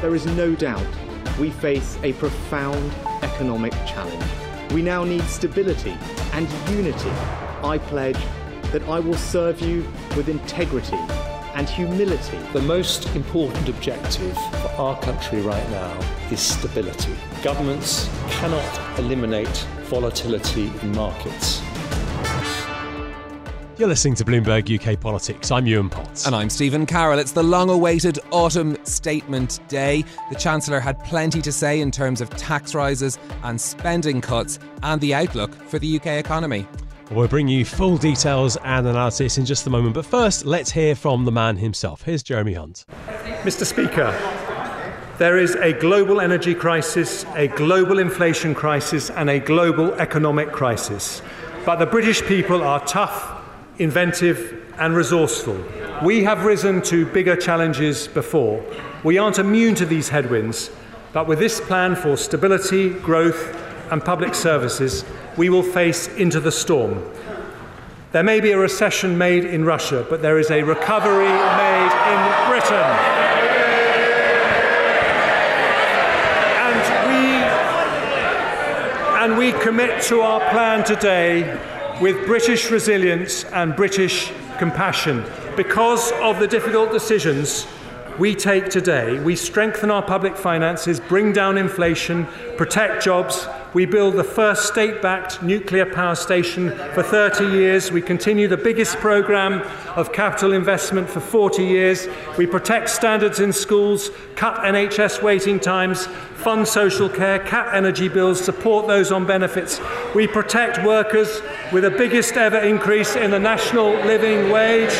There is no doubt we face a profound economic challenge. We now need stability and unity. I pledge that I will serve you with integrity and humility. The most important objective for our country right now is stability. Governments cannot eliminate volatility in markets. You're listening to Bloomberg UK Politics. I'm Yuan Potts. And I'm Stephen Carroll. It's the long awaited autumn statement day. The Chancellor had plenty to say in terms of tax rises and spending cuts and the outlook for the UK economy. We'll bring you full details and analysis in just a moment. But first, let's hear from the man himself. Here's Jeremy Hunt. Mr. Speaker, there is a global energy crisis, a global inflation crisis, and a global economic crisis. But the British people are tough inventive, and resourceful. We have risen to bigger challenges before. We aren't immune to these headwinds, but with this plan for stability, growth, and public services, we will face into the storm. There may be a recession made in Russia, but there is a recovery made in Britain. And we, and we commit to our plan today with British resilience and British compassion. Because of the difficult decisions we take today, we strengthen our public finances, bring down inflation, protect jobs. We build the first state backed nuclear power station for 30 years. We continue the biggest programme of capital investment for 40 years. We protect standards in schools, cut NHS waiting times, fund social care, cap energy bills, support those on benefits. We protect workers with the biggest ever increase in the national living wage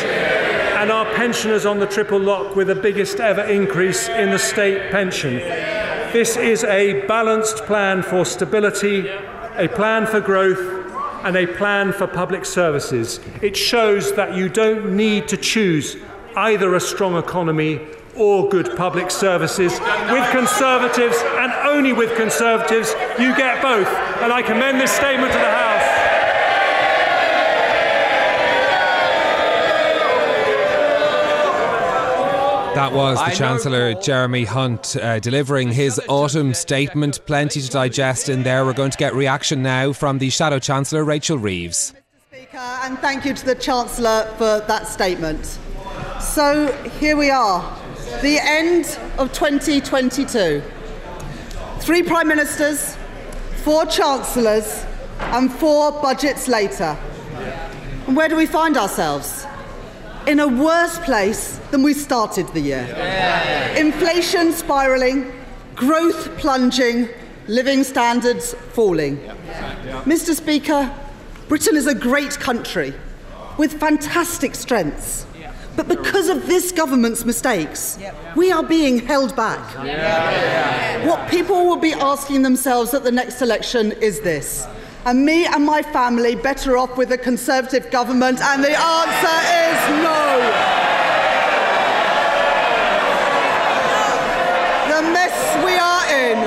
and our pensioners on the triple lock with the biggest ever increase in the state pension. This is a balanced plan for stability, a plan for growth, and a plan for public services. It shows that you don't need to choose either a strong economy or good public services. With Conservatives, and only with Conservatives, you get both. And I commend this statement to the House. That was the Chancellor Jeremy Hunt uh, delivering his autumn statement. Plenty to digest in there. We're going to get reaction now from the Shadow Chancellor Rachel Reeves. Mr. Speaker, and thank you to the Chancellor for that statement. So here we are, the end of 2022. Three Prime Ministers, four Chancellors, and four budgets later. And where do we find ourselves? In a worse place than we started the year. Yeah. Inflation spiralling, growth plunging, living standards falling. Yeah. Mr. Speaker, Britain is a great country with fantastic strengths. But because of this government's mistakes, we are being held back. What people will be asking themselves at the next election is this and me and my family better off with a Conservative government? And the answer is no. The mess we are in,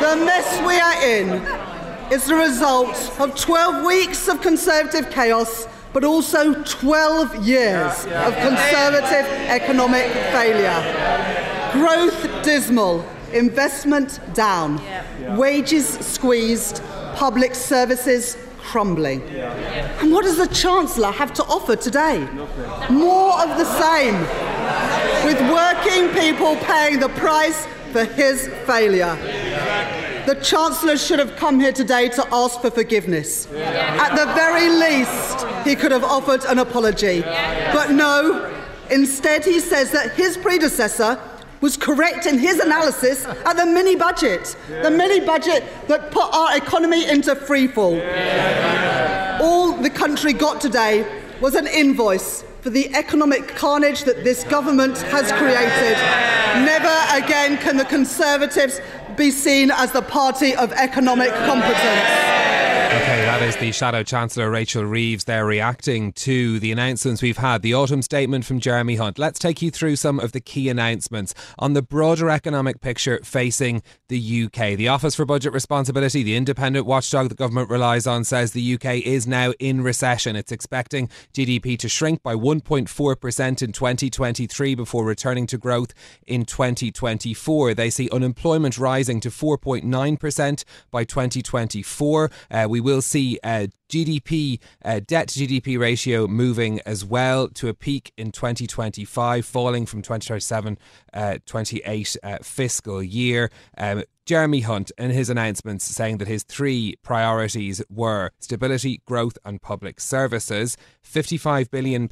the mess we are in, is the result of 12 weeks of Conservative chaos, but also 12 years of Conservative economic failure. Growth dismal, investment down, wages squeezed public services crumbling. And what does the Chancellor have to offer today? More of the same, with working people paying the price for his failure. The Chancellor should have come here today to ask for forgiveness. At the very least, he could have offered an apology. But no, instead, he says that his predecessor was correct in his analysis at the mini budget, yeah. the mini budget that put our economy into freefall. Yeah. All the country got today was an invoice for the economic carnage that this government has created. Never again can the Conservatives be seen as the party of economic competence? That is the Shadow Chancellor Rachel Reeves there reacting to the announcements we've had, the autumn statement from Jeremy Hunt. Let's take you through some of the key announcements on the broader economic picture facing the UK. The Office for Budget Responsibility, the independent watchdog the government relies on, says the UK is now in recession. It's expecting GDP to shrink by 1.4% in 2023 before returning to growth in 2024. They see unemployment rising to 4.9% by 2024. Uh, we will see uh, GDP, uh, debt to GDP ratio moving as well to a peak in 2025, falling from 2027 uh, 28 uh, fiscal year. Um, Jeremy Hunt, in his announcements, saying that his three priorities were stability, growth, and public services. £55 billion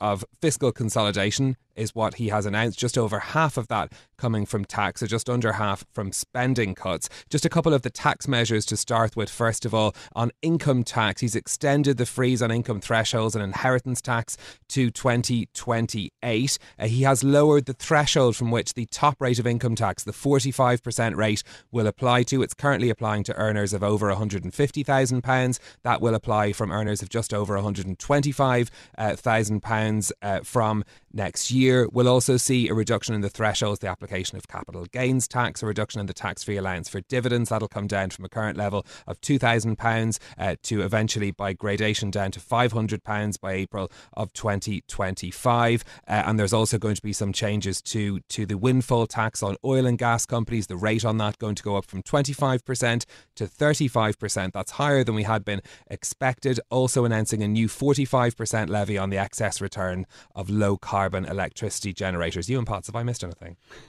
of fiscal consolidation is what he has announced. Just over half of that coming from tax, or just under half from spending cuts. Just a couple of the tax measures to start with. First of all, on income tax, he's extended the freeze on income thresholds and inheritance tax to 2028. Uh, he has lowered the threshold from which the top rate of income tax, the 45% rate, will apply to. It's currently applying to earners of over £150,000. That will apply from earners of just over £125,000 uh, from next year. We'll also see a reduction in the thresholds, the application of capital gains tax, a reduction in the tax free allowance for dividends. That'll come down from a current level of £2,000 uh, to eventually by gradation down to £500 by April of 2025. Uh, and there's also going to be some changes to, to the windfall tax on oil and gas companies. The rate on that going to go up from 25% to 35%. That's higher than we had been expected. Also announcing a new 45% levy on the excess return of low carbon electricity generators. Yuan Potts, have I missed anything?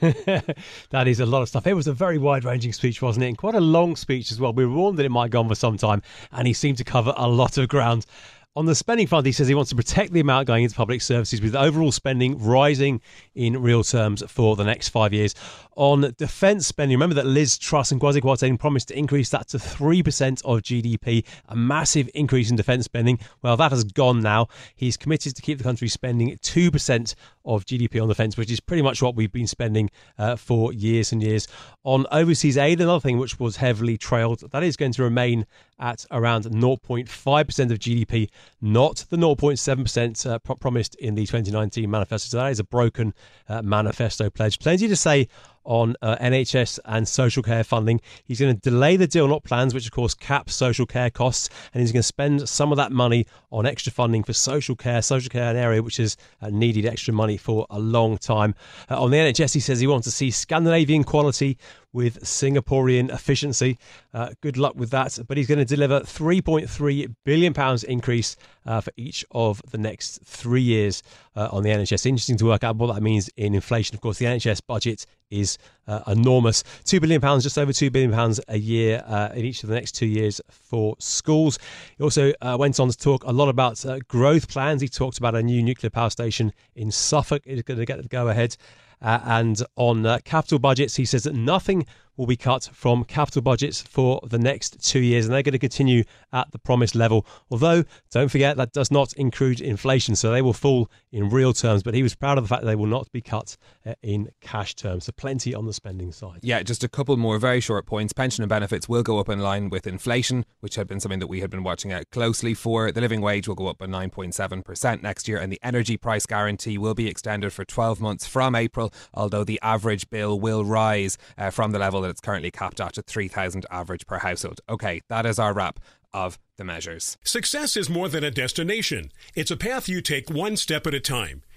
that is a lot of stuff. It was a very wide ranging speech, wasn't it? And quite a long speech as well. We were warned that it might go on for some time, and he seemed to cover a lot of ground. On the spending front, he says he wants to protect the amount going into public services, with overall spending rising in real terms for the next five years. On defence spending, remember that Liz Truss and Kwasi Kwarteng promised to increase that to 3% of GDP, a massive increase in defence spending. Well, that has gone now. He's committed to keep the country spending 2% of GDP on defence, which is pretty much what we've been spending uh, for years and years. On overseas aid, another thing which was heavily trailed, that is going to remain at around 0.5% of GDP, not the 0.7% uh, pro- promised in the 2019 manifesto. So that is a broken uh, manifesto pledge. Plenty to say on uh, NHS and social care funding. He's going to delay the Dilnot plans, which of course caps social care costs, and he's going to spend some of that money on extra funding for social care. Social care, an area which has uh, needed extra money for a long time. Uh, on the NHS, he says he wants to see Scandinavian quality with Singaporean efficiency. Uh, good luck with that. But he's going to deliver 3.3 billion pounds increase uh, for each of the next three years uh, on the NHS. Interesting to work out what that means in inflation. Of course, the NHS budget is uh, enormous. Two billion pounds, just over two billion pounds a year uh, in each of the next two years for schools. He also uh, went on to talk a lot about growth plans. He talked about a new nuclear power station in Suffolk. He's going to get the go ahead. Uh, and on uh, capital budgets, he says that nothing will be cut from capital budgets for the next two years, and they're going to continue at the promised level. Although, don't forget, that does not include inflation, so they will fall in real terms. But he was proud of the fact that they will not be cut uh, in cash terms. So, plenty on the spending side. Yeah, just a couple more very short points. Pension and benefits will go up in line with inflation, which had been something that we had been watching out closely for. The living wage will go up by 9.7% next year, and the energy price guarantee will be extended for 12 months from April, although the average bill will rise uh, from the level that it's currently capped at at 3,000 average per household. Okay, that is our wrap of the measures. Success is more than a destination. It's a path you take one step at a time.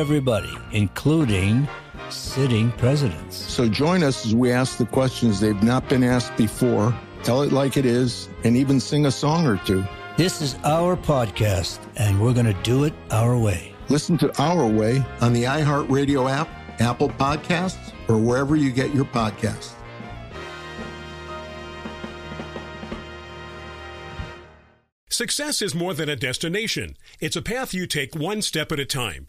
everybody, including sitting presidents. So join us as we ask the questions they've not been asked before, tell it like it is, and even sing a song or two. This is our podcast, and we're going to do it our way. Listen to Our Way on the iHeartRadio app, Apple Podcasts, or wherever you get your podcasts. Success is more than a destination. It's a path you take one step at a time.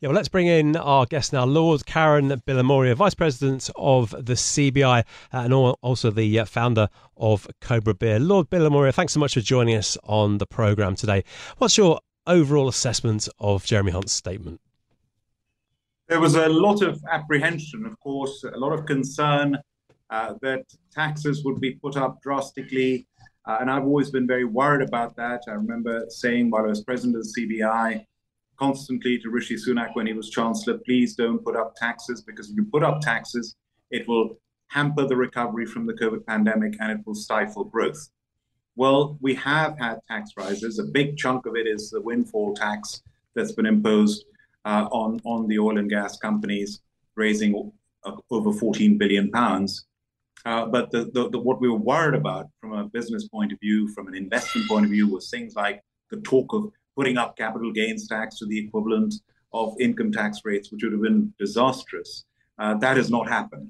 Yeah, well, let's bring in our guest now, Lord Karan Bilimoria, Vice President of the CBI uh, and also the uh, founder of Cobra Beer. Lord Bilimoria, thanks so much for joining us on the programme today. What's your overall assessment of Jeremy Hunt's statement? There was a lot of apprehension, of course, a lot of concern uh, that taxes would be put up drastically. Uh, and I've always been very worried about that. I remember saying while I was president of the CBI, constantly to Rishi Sunak when he was chancellor, please don't put up taxes because if you put up taxes, it will hamper the recovery from the COVID pandemic and it will stifle growth. Well, we have had tax rises. A big chunk of it is the windfall tax that's been imposed uh, on on the oil and gas companies, raising uh, over 14 billion pounds. Uh, but the, the, the, what we were worried about from a business point of view, from an investment point of view, was things like the talk of putting up capital gains tax to the equivalent of income tax rates, which would have been disastrous. Uh, that has not happened.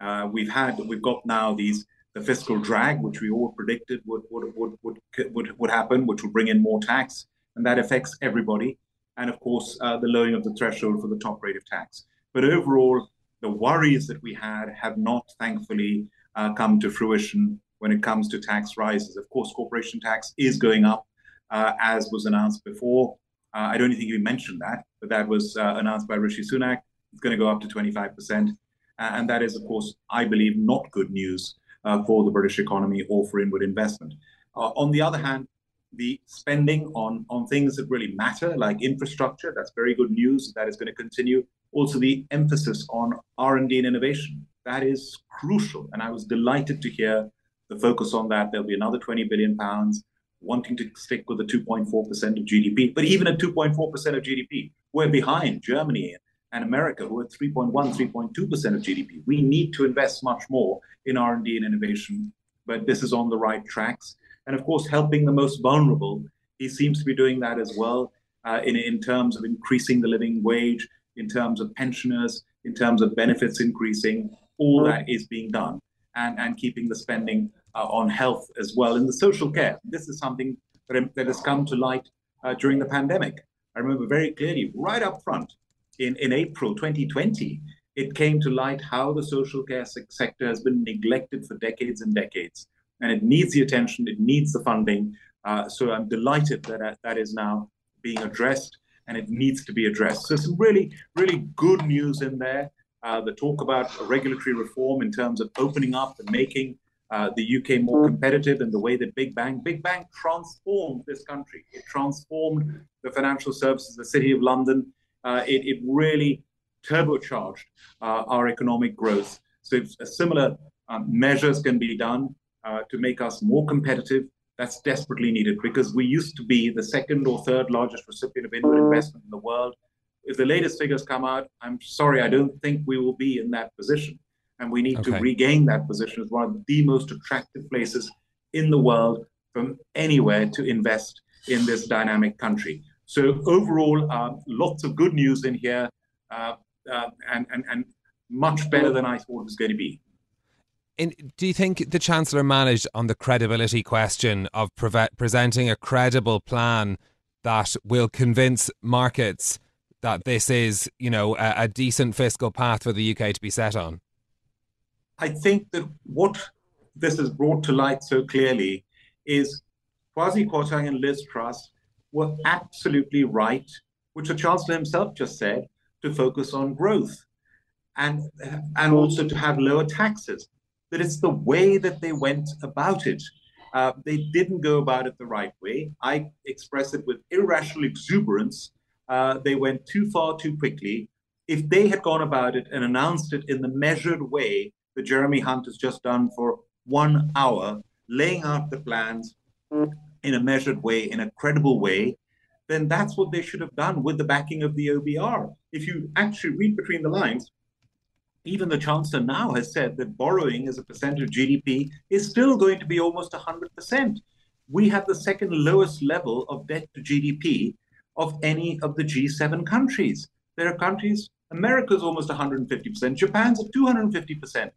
Uh, we've had, we've got now these the fiscal drag, which we all predicted would would would would would, would happen, which would bring in more tax, and that affects everybody. And of course, uh, the lowering of the threshold for the top rate of tax. But overall, the worries that we had have not, thankfully, uh, come to fruition when it comes to tax rises. Of course, corporation tax is going up uh, as was announced before. Uh, I don't think you mentioned that, but that was uh, announced by Rishi Sunak. It's going to go up to 25%. And that is, of course, I believe, not good news uh, for the British economy or for inward investment. Uh, on the other hand, the spending on, on things that really matter, like infrastructure, that's very good news. That is going to continue. Also, the emphasis on R&D and innovation, that is crucial. And I was delighted to hear the focus on that. There'll be another 20 billion pounds wanting to stick with the 2.4% of GDP. But even at 2.4% of GDP, we're behind Germany and America, who are 3.1, 3.2% of GDP. We need to invest much more in R&D and innovation, but this is on the right tracks. And of course, helping the most vulnerable. He seems to be doing that as well uh, in, in terms of increasing the living wage, in terms of pensioners, in terms of benefits increasing. All that is being done and, and keeping the spending uh, on health as well in the social care. This is something that, that has come to light uh, during the pandemic. I remember very clearly, right up front in, in April 2020, it came to light how the social care sector has been neglected for decades and decades. And it needs the attention, it needs the funding. Uh, so I'm delighted that uh, that is now being addressed and it needs to be addressed. So some really, really good news in there. Uh, the talk about regulatory reform in terms of opening up and making uh, the UK more competitive in the way that Big Bang, Big Bang transformed this country. It transformed the financial services, the City of London. Uh, it, it, really turbocharged uh, our economic growth. So similar um, measures can be done uh, to make us more competitive. That's desperately needed because we used to be the second or third largest recipient of inward investment in the world. If the latest figures come out, I'm sorry, I don't think we will be in that position. And we need okay. to regain that position as one of the most attractive places in the world from anywhere to invest in this dynamic country. So overall, uh, lots of good news in here, uh, uh, and, and and much better than I thought it was going to be. In, do you think the Chancellor managed on the credibility question of pre- presenting a credible plan that will convince markets that this is, you know, a, a decent fiscal path for the UK to be set on? I think that what this has brought to light so clearly is Kwasi Kwarteng and Liz Truss were absolutely right, which the Chancellor himself just said, to focus on growth and, and also to have lower taxes that it's the way that they went about it. Uh, they didn't go about it the right way. I express it with irrational exuberance. Uh, they went too far too quickly. If they had gone about it and announced it in the measured way that Jeremy Hunt has just done for one hour, laying out the plans in a measured way, in a credible way, then that's what they should have done with the backing of the OBR. If you actually read between the lines, even the chancellor now has said that borrowing as a percent of GDP is still going to be almost 100%. We have the second lowest level of debt to GDP of any of the G7 countries. There are countries, America's almost 150%, Japan's at 250%.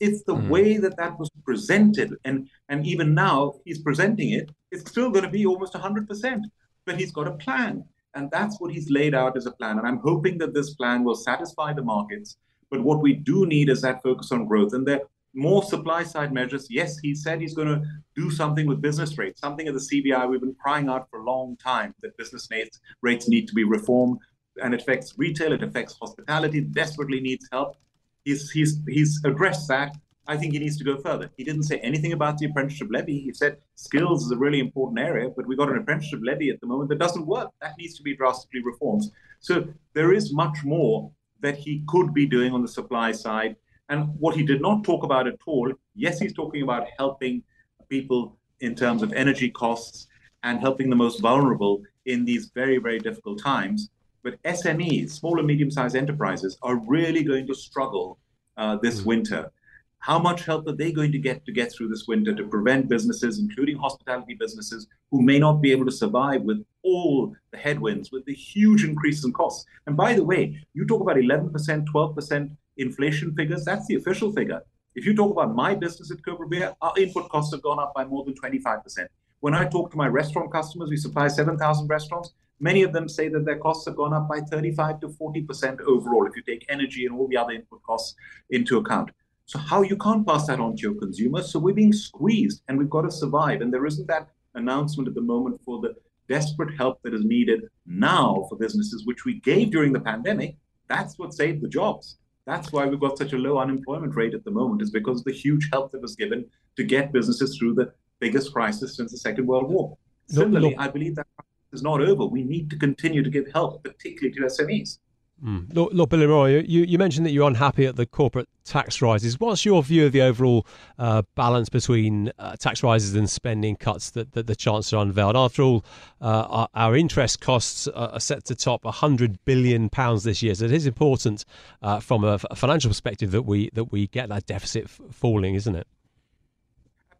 It's the mm. way that that was presented. And, and even now, he's presenting it, it's still going to be almost 100%. But he's got a plan. And that's what he's laid out as a plan. And I'm hoping that this plan will satisfy the markets but what we do need is that focus on growth. And there more supply side measures. Yes, he said he's going to do something with business rates, something at the CBI we've been crying out for a long time that business rates, rates need to be reformed. And it affects retail, it affects hospitality, desperately needs help. He's, he's, he's addressed that. I think he needs to go further. He didn't say anything about the apprenticeship levy. He said skills is a really important area, but we've got an apprenticeship levy at the moment that doesn't work. That needs to be drastically reformed. So there is much more that he could be doing on the supply side. And what he did not talk about at all, yes, he's talking about helping people in terms of energy costs and helping the most vulnerable in these very, very difficult times. But SMEs, small and medium sized enterprises, are really going to struggle uh, this mm-hmm. winter. How much help are they going to get to get through this winter to prevent businesses, including hospitality businesses, who may not be able to survive with all the headwinds, with the huge increase in costs? And by the way, you talk about 11%, 12% inflation figures, that's the official figure. If you talk about my business at Cobra Beer, our input costs have gone up by more than 25%. When I talk to my restaurant customers, we supply 7,000 restaurants. Many of them say that their costs have gone up by 35 to 40% overall if you take energy and all the other input costs into account. So how you can't pass that on to your consumers? So we're being squeezed, and we've got to survive. And there isn't that announcement at the moment for the desperate help that is needed now for businesses, which we gave during the pandemic. That's what saved the jobs. That's why we've got such a low unemployment rate at the moment, is because of the huge help that was given to get businesses through the biggest crisis since the Second World War. Similarly, I believe that is not over. We need to continue to give help, particularly to SMEs. Mm. Look, look, Billy Roy, you, you mentioned that you're unhappy at the corporate tax rises. What's your view of the overall uh, balance between uh, tax rises and spending cuts that, that the Chancellor unveiled? After all, uh, our, our, interest costs are set to top 100 billion pounds this year, so it is important uh, from a, a, financial perspective that we that we get that deficit f- falling, isn't it?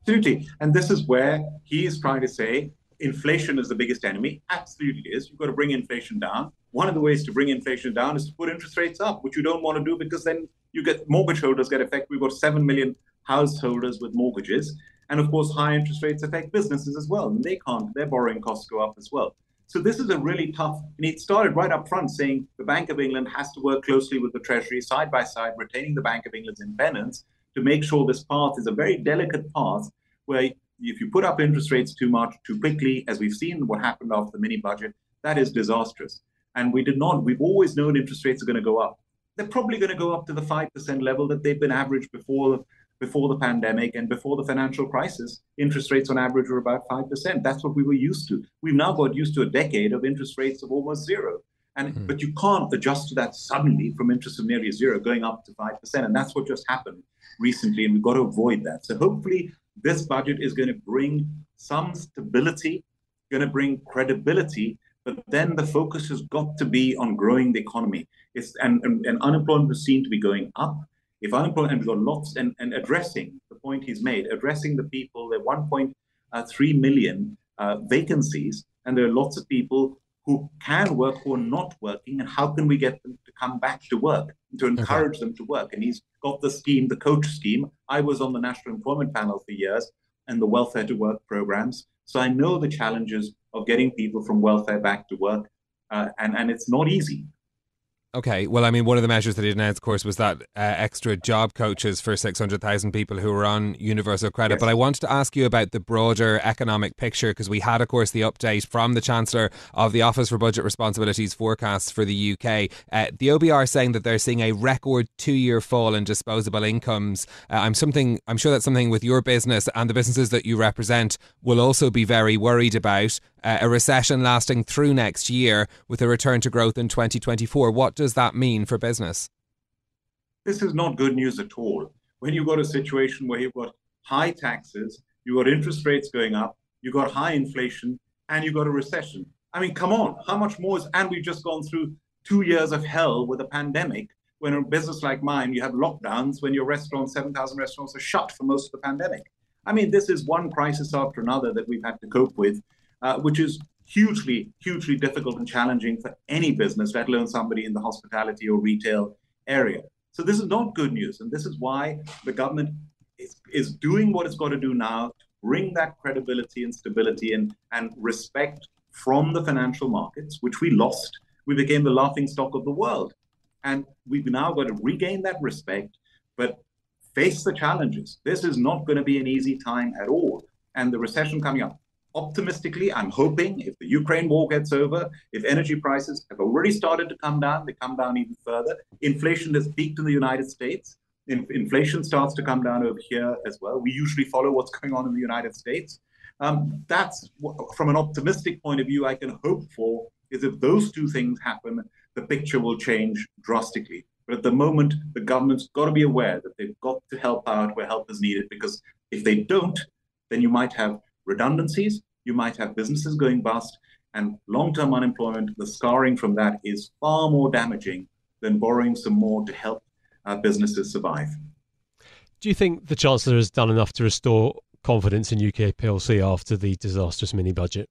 Absolutely, and this is where he is trying to say inflation is the biggest enemy. Absolutely is. You've got to bring inflation down. One of the ways to bring inflation down is to put interest rates up, which you don't want to do because then you get mortgage holders get affected. We've got 7 million householders with mortgages. And of course, high interest rates affect businesses as well. And they can't, their borrowing costs go up as well. So this is a really tough, and it started right up front saying the Bank of England has to work closely with the Treasury side by side, retaining the Bank of England's independence to make sure this path is a very delicate path where if you put up interest rates too much, too quickly, as we've seen what happened after the mini budget, that is disastrous. And we did not, we've always known interest rates are going to go up. They're probably going to go up to the 5% level that they've been averaged before, before the pandemic and before the financial crisis. Interest rates on average were about 5%. That's what we were used to. We've now got used to a decade of interest rates of almost zero. And mm. but you can't adjust to that suddenly from interest of nearly zero going up to five percent, and that's what just happened recently, and we've got to avoid that. So hopefully this budget is going to bring some stability, going to bring credibility, but then the focus has got to be on growing the economy. It's, and, and, and unemployment is seen to be going up. If unemployment, and we've got lots, and, and addressing the point he's made, addressing the people, there are 1.3 million uh, vacancies, and there are lots of people who can work who are not working, and how can we get them to come back to work, to encourage okay. them to work? And he's got the scheme, the coach scheme. I was on the National Employment Panel for years and the Welfare to Work programs. So I know the challenges of getting people from welfare back to work. Uh, and, and it's not easy. Okay. Well, I mean, one of the measures that he announced, of course, was that uh, extra job coaches for 600,000 people who were on universal credit. Yes. But I wanted to ask you about the broader economic picture because we had, of course, the update from the Chancellor of the Office for Budget Responsibilities forecasts for the UK. Uh, the OBR saying that they're seeing a record two year fall in disposable incomes. Uh, I'm something. I'm sure that's something with your business and the businesses that you represent will also be very worried about uh, a recession lasting through next year with a return to growth in 2024. What does that mean for business? This is not good news at all. When you've got a situation where you've got high taxes, you've got interest rates going up, you've got high inflation, and you've got a recession. I mean, come on, how much more is, and we've just gone through two years of hell with a pandemic. When a business like mine, you have lockdowns when your restaurant, 7,000 restaurants are shut for most of the pandemic. I mean, this is one crisis after another that we've had to cope with uh, which is hugely, hugely difficult and challenging for any business, let alone somebody in the hospitality or retail area. So this is not good news. And this is why the government is, is doing what it's got to do now to bring that credibility and stability and, and respect from the financial markets, which we lost. We became the laughing stock of the world. And we've now got to regain that respect, but face the challenges. This is not going to be an easy time at all. And the recession coming up, optimistically, I'm hoping if the Ukraine war gets over, if energy prices have already started to come down, they come down even further. Inflation has peaked in the United States. In, inflation starts to come down over here as well. We usually follow what's going on in the United States. Um, that's from an optimistic point of view, I can hope for is if those two things happen, the picture will change drastically. But at the moment, the government's got to be aware that they've got to help out where help is needed because if they don't, then you might have redundancies, you might have businesses going bust, and long term unemployment, the scarring from that is far more damaging than borrowing some more to help uh, businesses survive. Do you think the Chancellor has done enough to restore confidence in UK PLC after the disastrous mini budget?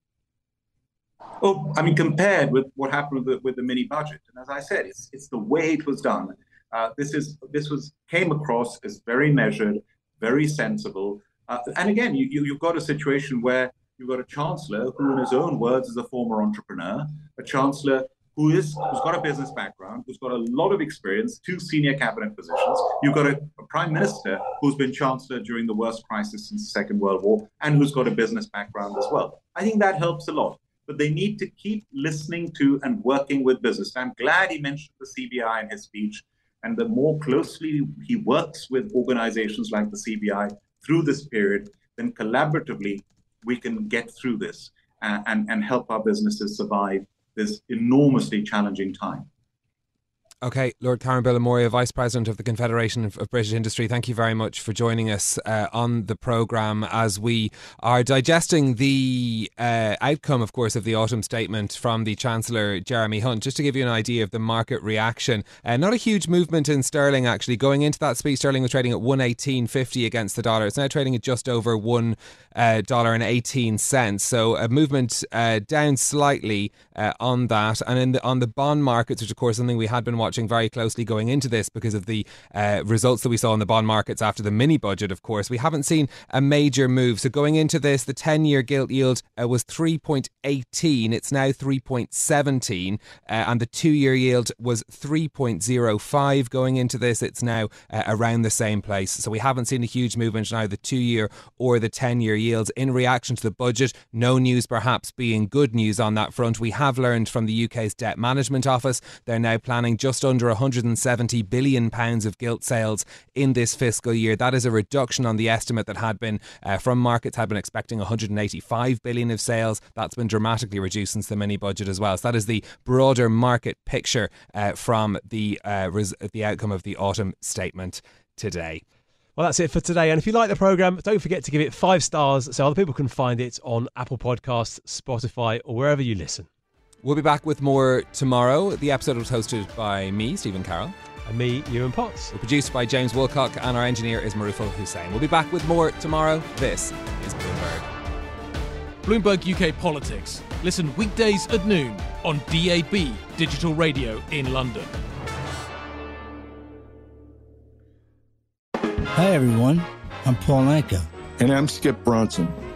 Oh, I mean, compared with what happened with the, with the mini budget, and as I said, it's it's the way it was done. Uh, this is this was came across as very measured, very sensible, uh, and again, you, you, you've got a situation where you've got a chancellor who, in his own words, is a former entrepreneur, a chancellor who is who's got a business background, who's got a lot of experience, two senior cabinet positions. You've got a, a, prime minister who's been chancellor during the worst crisis since the Second World War, and who's got a business background as well. I think that helps a lot. But they need to keep listening to and working with business. I'm glad he mentioned the CBI in his speech, And the more closely he works with organizations like the CBI through this period, then collaboratively we can get through this and, uh, and, and help our businesses survive this enormously challenging time. Okay, Lord Karan Bilimoria, Vice President of the Confederation of, British Industry, thank you very much for joining us uh, on the programme as we are digesting the uh, outcome, of course, of the autumn statement from the Chancellor Jeremy Hunt. Just to give you an idea of the market reaction, uh, not a huge movement in sterling actually. Going into that speech, sterling was trading at 118.50 against the dollar. It's now trading at just over one uh, dollar and 18 cents. So a movement uh, down slightly uh, on that, and in the, on the bond markets, which of course something we had been watching watching very closely going into this because of the uh, results that we saw in the bond markets after the mini budget, of course. We haven't seen a major move. So going into this, the 10 year gilt yield uh, was 3.18. It's now 3.17. Uh, and the two year yield was 3.05 going into this. It's now uh, around the same place. So we haven't seen a huge movement in either the two year or the 10 year yields in reaction to the budget. No news perhaps being good news on that front. We have learned from the UK's Debt Management Office they're now planning just under 170 billion pounds of gilt sales in this fiscal year. That is a reduction on the estimate that had been uh, from markets had been expecting 185 billion of sales. That's been dramatically reduced since the mini budget as well. So that is the broader market picture uh, from the uh, res- the outcome of the autumn statement today. Well, that's it for today. And if you like the programme, don't forget to give it five stars so other people can find it on Apple Podcasts, Spotify, or wherever you listen. We'll be back with more tomorrow. The episode was hosted by me, Stephen Carroll. And me, Yuan Potts. We're produced by James Wilcock, and our engineer is Marufal Hussein. We'll be back with more tomorrow. This is Bloomberg. Bloomberg UK Politics. Listen weekdays at noon on DAB Digital Radio in London. Hi, everyone. I'm Paul Anka. And I'm Skip Bronson.